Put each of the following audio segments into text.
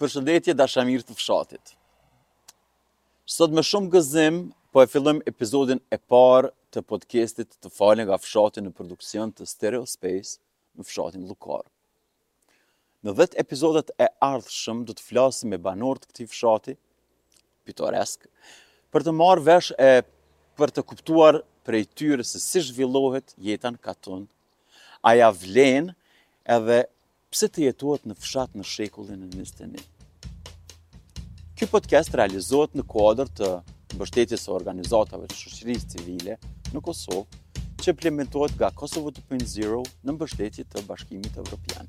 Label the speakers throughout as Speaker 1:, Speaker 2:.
Speaker 1: Përshëndetje dashamirë të fshatit. Sot me shumë gëzim po e fillojmë episodin e parë të podcastit Të fala nga fshati në produksion të Stereo Space në fshatin Llukar. Në 10 episodet e ardhshëm do të flasim me banorë të këtij fshati pitoresk për të marrë vesh e për të kuptuar prej tyre se si zhvillohet jeta në katun, a ia vlen edhe Pse të jetohet në fshat në shekullin e 21? Ky podcast realizohet në kuadër të mbështetjes së organizatave të shoqërisë civile në Kosovë, që implementohet nga Kosovo 2.0 në mbështetje të Bashkimit Evropian.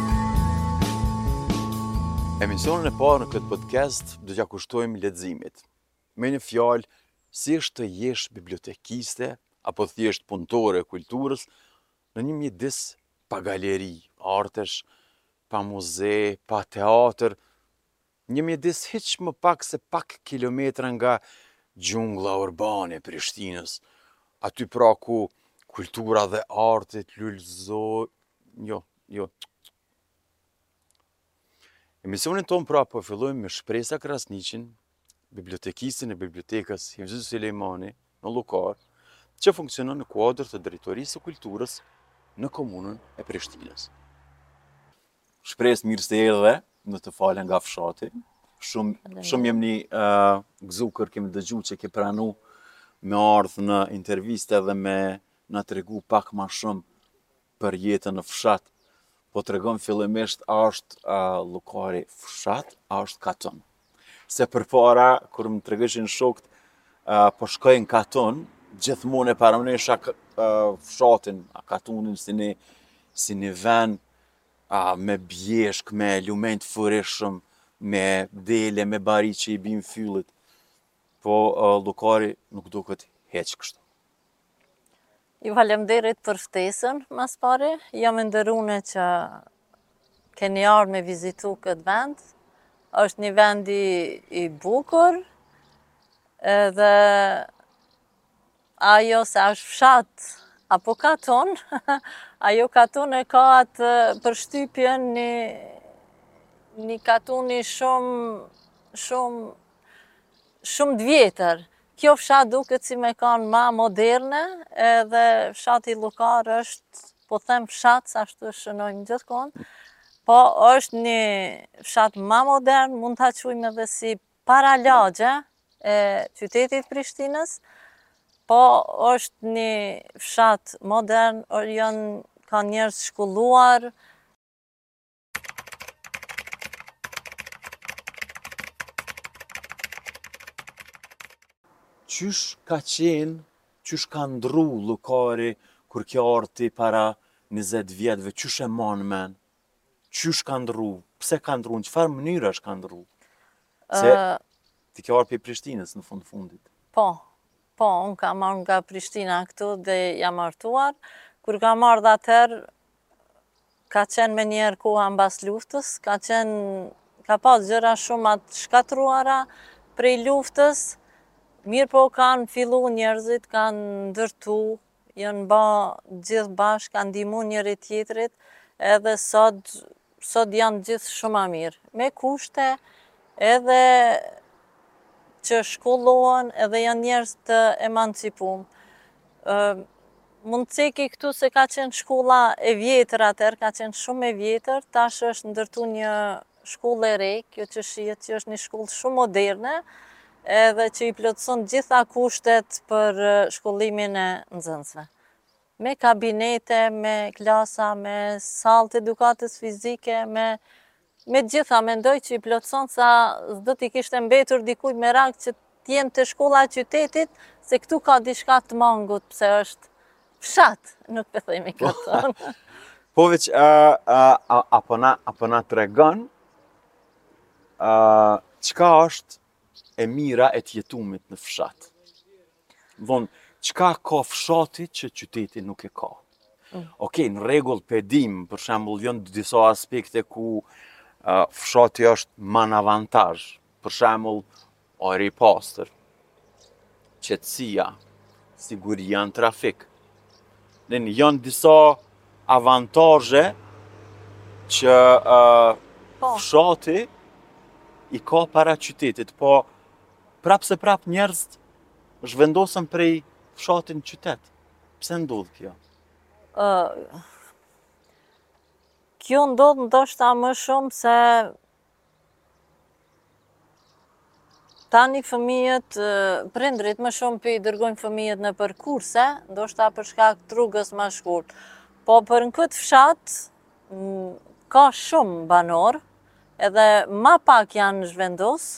Speaker 1: Emisionin e parë në këtë podcast do t'ia kushtojmë leximit. Me një fjalë, si është të jesh bibliotekiste apo thjesht punëtore e kulturës në një mjedis pa galeri artesh, pa muze, pa teatër, Një mjedis hiç më pak se pak kilometra nga xhungla urbane e Prishtinës, aty pra ku kultura dhe arti lulëzojnë, jo, jo, Emisionin tonë pra po e fillojmë me Shpresa Krasniqin, bibliotekisten e bibliotekës Hivzi Sylejmani në Llukar, që funksionon në kuadër të Drejtorisë së Kulturës në komunën e Prishtinës. Shpresë mirë se erdhe në Të fala nga fshati. Shumë shumë jemi uh, gzu kur kemi dëgju që ke pranu me ardhë në intervistë edhe me na tregu pak ma shumë për jetën në fshat. Po tregon fillimisht a është uh, Llukari fshat, a është katun. Se përpara, kur më tregojshin shokët, po shkojmë n'katun, gjithmonë e paramenojsha fshatin, a katunin si një, si një ven, me bjeshkë, me lumenjë të furishëm, me dele, me bari që i bin fyllit, po Llukari nuk duket hiç kështu.
Speaker 2: Ju faleminderit për ftesën, ma s'pari. Jam e nderune që keni ardhë me vizitu këtë vend. është një vend i bukur, edhe ajo se është fshat, apo katun, ajo katun e ka atë përshtypjen një, një katuni shumë, shumë, shumë të vjetër. Kjo fshat duket si me kanë ma moderne edhe fshati Llukar është po them fshat se ashtu e shënojmë gjithkohën po është një fshat ma modern mund ta quajmë edhe si para lagje e qytetit Prishtinës po është një fshat modern janë kanë njerëz të shkolluar
Speaker 1: Qysh ka qenë, qysh ka ndrru Llukari kur ke ardhur ti para njëzet vjetëve, qysh e man men? Qysh ka ndrru, pse ka ndrru, në çfarë mënyrash ka ndrru? Se ti ke ardh prej Prishtinës në fund të fundit.
Speaker 2: Po, Po, unë kam ardhë nga Prishtina këtu dhe jam martuar. Kur kam ardhë atëherë, ka qenë menjëherë koha mbas luftës, ka qenë, ka pas gjëra shumë të shkatërruara prej luftës, mirëpo kanë fillu njerëzit, kanë ndërtu, Janë ba gjithë bashkë kanë ndihmu njëri tjetrit edhe sot sot janë të gjithë shumë ma mirë me kushte edhe që shkollohen edhe janë njerëz të emancipum mund të ceki këtu se ka qenë shkolla e vjetër atëherë ka qenë shumë e vjetër tash është ndërtu një shkollë e re, kjo që shihet që është një shkollë shumë moderne, edhe që i plotëson të gjitha kushtet për shkollimin e nxënësve. Me kabinete, me klasa, me sallë të edukatës fizike, me me të gjitha mendoj që i plotëson sa s'do t'i kishte mbetur dikuj merak që t'jenë te shkolla e qytetit, se këtu ka diçka të mangut pse është Fshat, nuk po themi po katun.
Speaker 1: Po veç, a po na, a po na tregon, çka është e mira e të jetumit në fshat? Domethënë, çka ka fshati që qyteti nuk e ka?
Speaker 2: Mm.
Speaker 1: Okej, në rregull pe dim, për shembul, janë disa aspekte ku fshati është ma n'avantazh. Për shembul, Ajri i pastër, qetësia, siguria në trafik. Në një janë disa avantazhe që uh, fshati i ka para qytetit, po prap se prap njerëzit zhvendosen prej fshatit n'qytet. Pse ndodh kjo?
Speaker 2: Ë Kjo ndodh ndoshta më shumë se Tani fëmijët, prindërit më shumë po i dërgojnë fëmijët në për kurse, ndoshta për shkak të rrugës ma shkurt. Po për në këtë fshat ka shumë banorë, edhe ma pak janë zhvendos.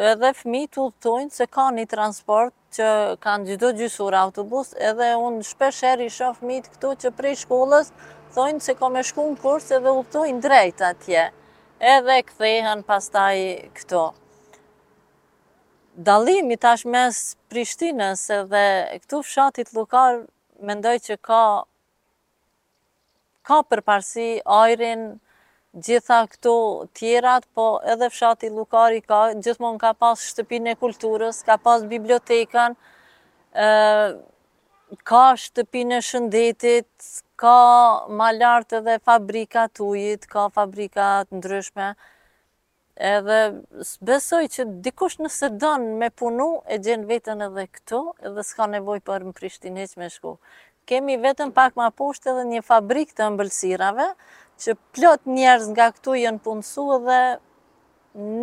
Speaker 2: Edhe fëmijët udhëtojnë se ka një transport që kanë çdo gjysmë ore autobus, edhe unë shpesh herë i shoh fëmijët këtu që prej shkollës thonë se ka me shku në kurs edhe udhëtojnë drejt atje. Edhe kthehen pastaj këtu. Dallimi tash mes Prishtinës edhe këtu fshatit Llukar mendoj që ka Ka përparësi ajrin gjitha këto tjerat po edhe fshati Llukari ka gjithmonë ka pas shtëpinë e kulturës ka pas bibliotekën ka shtëpinë e shëndetit ka ma lart edhe fabrika të ujit ka fabrika të ndryshme Edhe s'besoj që dikush nëse don me punu e gjen veten edhe këtu dhe s'ka nevojë për në Prishtinë hiç me shku. Kemi vetëm pak ma poshtë edhe një fabrikë të ëmbëlsirave që plot njerëz nga këtu jon punësu edhe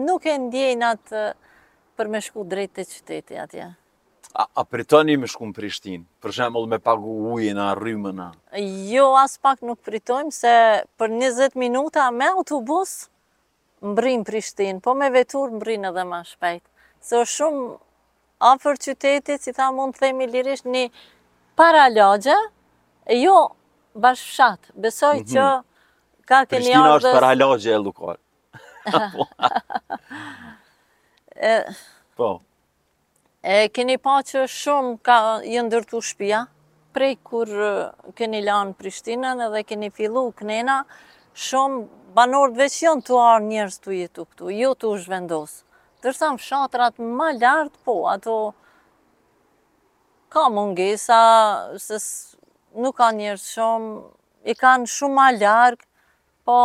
Speaker 2: nuk e ndjejnë atë për me shku drejt te qyteti atje.
Speaker 1: A a pritoni me shku në Prishtinë? Për shembull me pagu ujin a rrymën a?
Speaker 2: Jo aspak nuk pritojmë se për njëzet minuta me autobus mbrrin Prishtinë, po me veturë mbrrin edhe ma shpejt, se është shumë afër qytetit, si tha mund të themi lirisht një paralagje, e jo bash fshat, besoj
Speaker 1: mhm.
Speaker 2: çka keni ardhës...
Speaker 1: Prishtina është paralagje e
Speaker 2: Llukar.
Speaker 1: Po.
Speaker 2: E keni pa që shumë janë ndërtu shpia, prej kur keni lanë Prishtinën edhe keni fillu këndena, shumë banorët veç janë tu ardhë njerëz tu jetu këtu, jo tu u zhvendosë. Ndërsa në fshatrat ma lartë, po, ato ka mungesa, se nuk ka njerëz shumë, i kanë shumë ma larg, Po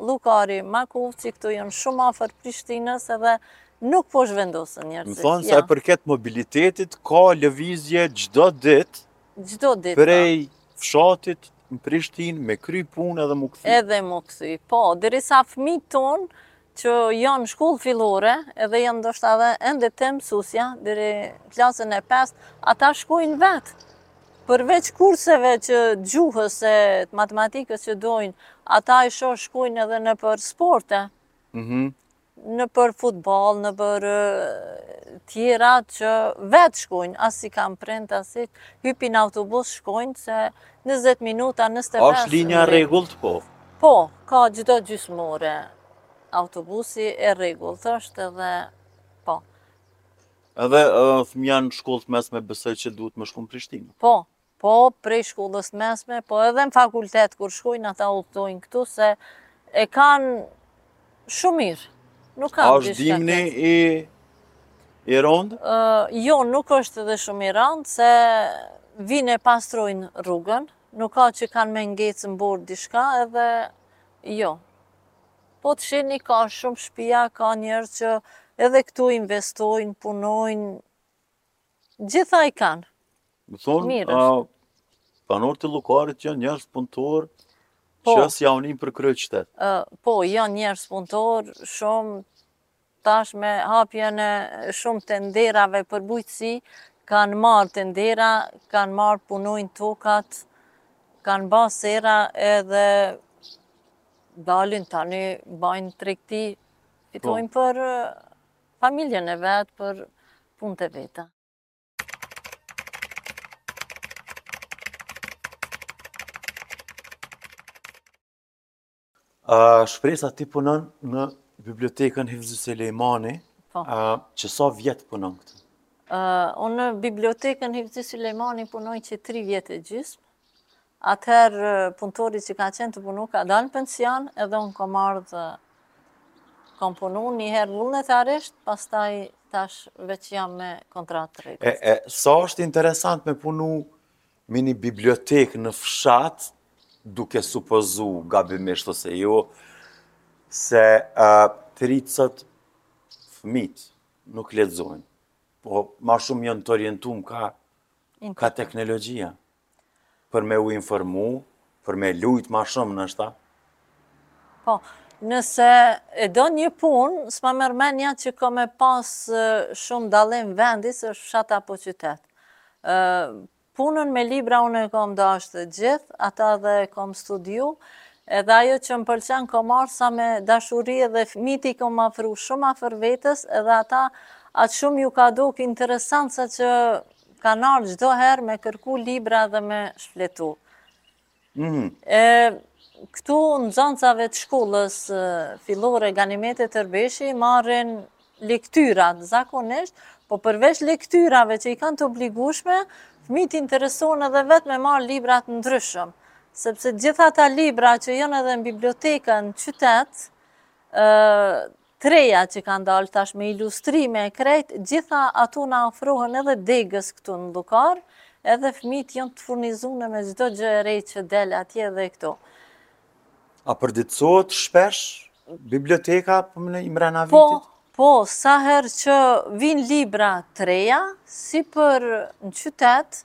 Speaker 2: Llukari, Makovci këtu janë shumë afër Prishtinës edhe nuk po
Speaker 1: zhvendosen
Speaker 2: njerëzit.
Speaker 1: Me thënë
Speaker 2: sa
Speaker 1: i përket mobilitetit, ka lëvizje çdo ditë.
Speaker 2: Çdo ditë. Po.
Speaker 1: Prej fshatit në Prishtinë me kry punë edhe m'u kthy.
Speaker 2: Edhe m'u kthy. Po, derisa fëmijët tonë që janë shkollë fillore edhe janë ndoshta edhe ende te mësusja deri klasën e pestë, ata shkojnë vetë. Përveç kurseve që t'gjuhës e t'matematikës që dojnë, ata i shoh shkojnë edhe nëpër sporte.
Speaker 1: Mhm.
Speaker 2: Nëpër futboll, nëpër tjera që vetë shkojnë, as s'i kam prind, asi hypin autobus shkojnë, se 20 minuta në stepes.
Speaker 1: A është linja
Speaker 2: e
Speaker 1: rregullt, po?
Speaker 2: Po, ka çdo gjysmë ore. Autobusi e rregullt është edhe po.
Speaker 1: Edhe fëmija në shkollë t'mesme besoj që duhet me shku në Prishtinë.
Speaker 2: Po, po, prej shkollës mesme, po edhe në fakultet kur shkojnë ata udhëtojnë këtu se e kanë Shumë mirë. Nuk
Speaker 1: a është dimni i i
Speaker 2: randë? Jo, nuk është edhe shumë i randë, se vijnë e pastrojnë rrugën, nuk ka që kanë me ngecë në borë diçka edhe jo. Po të shihni ka shumë shpia, ka njerëz që edhe këtu investojnë, punojnë, gjitha i kanë.
Speaker 1: Më thonë, banorët e Llukarit janë njerëz punëtorë
Speaker 2: po.
Speaker 1: që është jehonë për
Speaker 2: kryeqytet. Po, janë njerëz punëtorë shumë tash me hapjën e shumë tenderave për bujqësi, kanë marrë tendera, kanë marrë punojnë tokat, kanë ba sera edhe dalin tani bajnë tregti, fitojnë po. për familjen e vet për punët e veta.
Speaker 1: Shpresa ti punon në bibliotekën Hivzi Sulejmani,
Speaker 2: po.
Speaker 1: që sa vjet punon
Speaker 2: këtu? Unë në bibliotekën Hivzi Sulejmani punoj që tri vjet e gjysmë, Atëherë punëtori që ka qenë tu punu ka dalë në pension edhe unë kam ardhë kam punu një herë vullnetarisht, pastaj tash veç jam me kontratë të
Speaker 1: rritë.
Speaker 2: E,
Speaker 1: e, sa është interesant me punu në një bibliotekë në fshat, duke supozu gabimisht ose jo, se uh, të rriturit, fëmijët nuk lexojnë, po ma shumë janë të orientum kah, kah teknologjia. për me u informu, për me lujt ma shumë nashta.
Speaker 2: Po, nëse e do një punë, s'ma merr menja që ka me pas shumë dallim vendi, se është fshat apo qytet. Punën me libra unë e kom dashtë gjithë, atë edhe e kom studiu, edhe ajo që më pëlqen kom marrë sa me dashuri edhe fmijtë i kom afru shumë afër vetes, edhe ata aq shumë ju ka dukë interesant sa që kanë ardhë çdo herë me kërku libra dhe me shfletu.
Speaker 1: Mhm.
Speaker 2: E këtu nxënësave të shkollës fillore Ganimete Tërbeshi marrin lektyrat zakonisht, po përveç lektyrave që i kanë të obligushme, fëmijët interesohen edhe vetë me marrë libra të ndryshëm, sepse të gjitha ata libra që jonë edhe në bibliotekën në qytet, të reja që kanë dalë tash me ilustrime e krejt, gjitha ato na ofrohen edhe degës këtu në Llukar, edhe fëmijët janë të furnizune me çdo gjë e re që del atje dhe këtu.
Speaker 1: A përditësohet shpesh biblioteka në mrena
Speaker 2: po,
Speaker 1: vitit?
Speaker 2: Po, Po, sa herë që vijnë libra të reja, si për në qytet,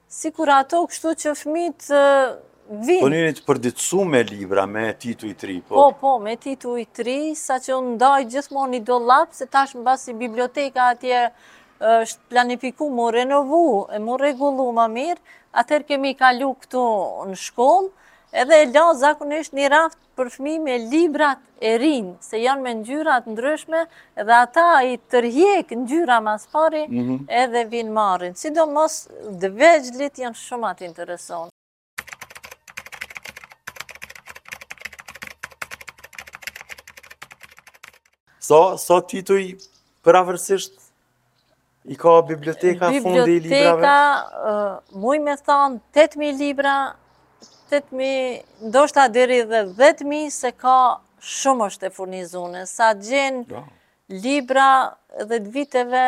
Speaker 2: Sikur ato kështu që fmijt vinë.
Speaker 1: Po njëri të përditësu me libra, me tituj t'ri,
Speaker 2: po?
Speaker 1: Po,
Speaker 2: po, me tituj t'ri, saqë unë ndaj gjithmonë një dollap, se tash mbasi biblioteka atje është planifiku m'u renovu, e m'u rregullu ma mirë, atëherë kemi kalu këtu në shkollë, edhe e lë zakonisht një raft për fëmijë me librat e rinj, se janë me ngjyra të ndryshme dhe ata i tërhek ngjyra ma s'pari
Speaker 1: mhm.
Speaker 2: edhe vinë marrin. Sidomos të vegjlit janë shumë të interesun.
Speaker 1: Sa, sa tituj përafërsisht I ka biblioteka fondi i librave?
Speaker 2: Biblioteka, muj me thanë, 8.000 libra, 8.000, ndoshta deri dhe 10.000 se ka shumë, është e furnizune. Sa
Speaker 1: gjen
Speaker 2: libra dhe të viteve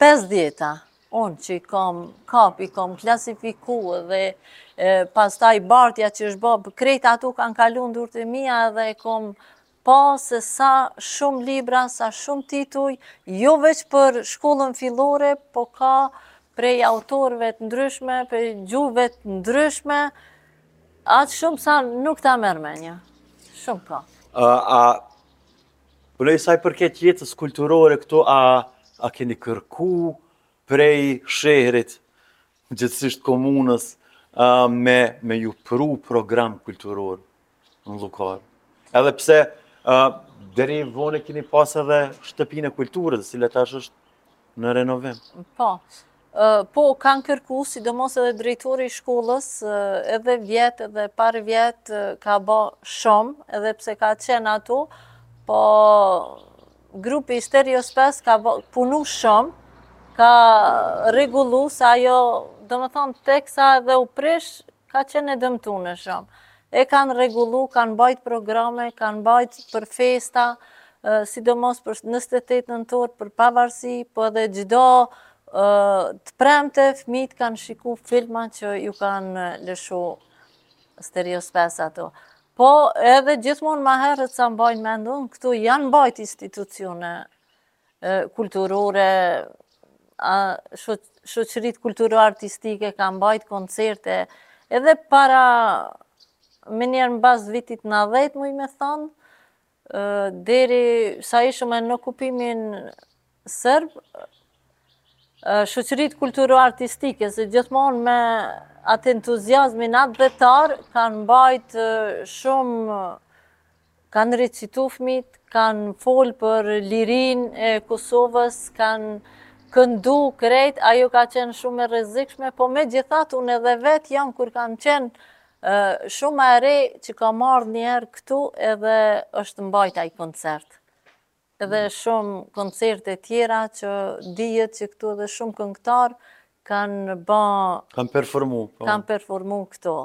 Speaker 2: 50-a, unë që i kam kap, i kam klasifiku dhe pastaj bartja që është bo, krejt ato kanë kalu n'durt e mija dhe e kom pa se sa shumë libra, sa shumë tituj, jo veç për shkollën fillore, po ka prej autorëve të ndryshme, prej gjuhëve të ndryshme, aq shumë sa nuk ta merr mendja. Shumë ka.
Speaker 1: A, a punoj sa i përket jetës kulturore këtu, a, a keni kërku prej shehrit gjegjësisht komunës me ju pru program kulturor në Llukar. Edhe pse deri vonë keni pas edhe shtëpinë e kulturës, e cila tash është në renovim.
Speaker 2: Po. Po, kanë kërku, sidomos edhe drejtori i shkollës, edhe vjet, edhe parvjet, ka bo shumë, edhe pse ka qenë aty, po Grupi Sterios 5 ka punu shumë, ka rregullu se ajo, domethanë, teksa edhe u prish, ka qenë e dëmtune shumë. E kanë rregullu, kanë mbajt programe, kanë mbajt për festa, sidomos për 28 nëntor, për pavarësi, po edhe çdo të premte, fmijt kanë shiku filma që ju kanë lëshu Sterios 5 ato. Po edhe gjithmonë ma herët sa mbaj mend unë, këtu janë mbajt institucione kulturore, shoqërit kulturo-artistike kanë mbajt koncerte, edhe para, menjëherë mbas vitit 90, muj me thanë, Deri sa ishum në okupimin serb, shoqëritë kulturo-artistike, si gjithmonë me atë entuziazmin atdhetar, kanë mbajt shumë, kanë recitu fëmijët, kanë folë për lirinë e Kosovës, kanë këndu krejt, ajo ka qenë shumë e rrezikshme, po megjithatë unë edhe vetë jam kur kam qenë Shumë e re që kam ardhë një herë këtu edhe është mbajt ai koncert. Edhe shumë koncerte tjera që dihet që këtu edhe shumë këngëtarë kanë ba...
Speaker 1: Kanë performu. Po.
Speaker 2: Kanë performu këtu.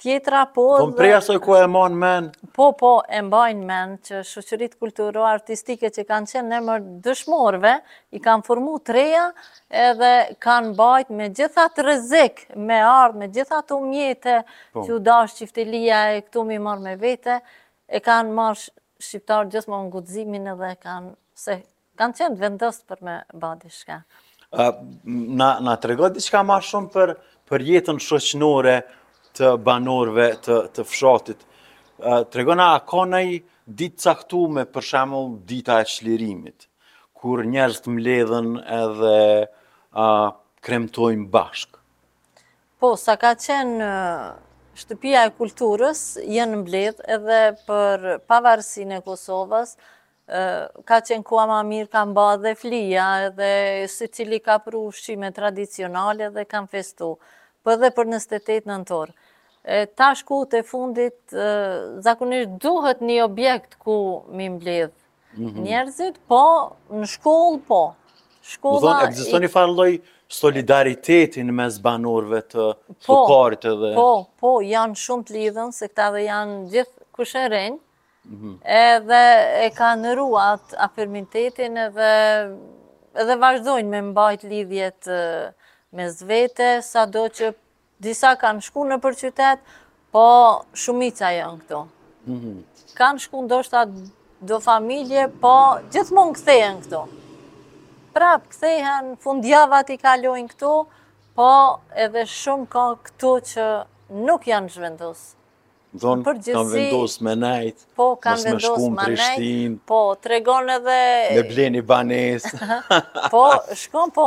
Speaker 2: Tjetra po...
Speaker 1: Po më prej asoj ku e man men?
Speaker 2: Po, po, e mbaj n'men që shoqëritë kulturo-artistike që kanë qenë në emër të dëshmorëve, i kanë formu të reja edhe kanë mbajt me gjithë atë rrezik me ardhë, me gjithë ato mjete,
Speaker 1: po.
Speaker 2: që u dashë çiftelia e këtu me i marrë me vete, e kanë marrë shqiptarët gjithmonë guximin edhe kanë, se kanë qenë t'vendosë për me ba
Speaker 1: diçka. Na, na trego diçka ma shumë për, për jetën shoqnore të banorëve të, të fshatit. Tregona, a ka naj ditë t'caktume, për shembull dita e çlirimit? Kur njerëzt mbledhen edhe kremtojnë bashkë.
Speaker 2: Po, sa ka qenë Shtëpia e Kulturës, jenë mbledhë edhe për pavarësinë e Kosovës, ka qenë koha ma mirë, kanë ba edhe flija, edhe secili ka pru ushqime tradicionale dhe kanë festu. Po edhe për njëzet e tetë nëntor. Tash kohët e fundit, zakonisht duhet ni objekt ku me i mbledhë Mhm. Njerëzit, po, në shkollë, po. Shkolla...
Speaker 1: Domethonë, ekziston një farë lloj solidariteti mes banorëve të
Speaker 2: Llukarit
Speaker 1: po, edhe...
Speaker 2: Po, po, janë shumë të lidhën, se këta dhe janë gjithë kushërinj, mhm. edhe e kanë ruajt afirmitetin edhe edhe vazhdojnë me mbajt lidhjet mes vete, sado që Disa kanë shku nëpër qytet, po shumica janë këtu. Kanë shku ndoshta do familje, po gjithmonë kthehen këtu. Prap kthehen, fundjavat i kalojnë këtu, po edhe shumë ka këtu që nuk janë
Speaker 1: zhvendosë.
Speaker 2: Domethonë,
Speaker 1: kanë vendosë me nejt,
Speaker 2: po, kanë
Speaker 1: vendosë
Speaker 2: me
Speaker 1: nejt,
Speaker 2: po, tregon edhe...
Speaker 1: Me ble ni banesë.
Speaker 2: Po, shkon, po,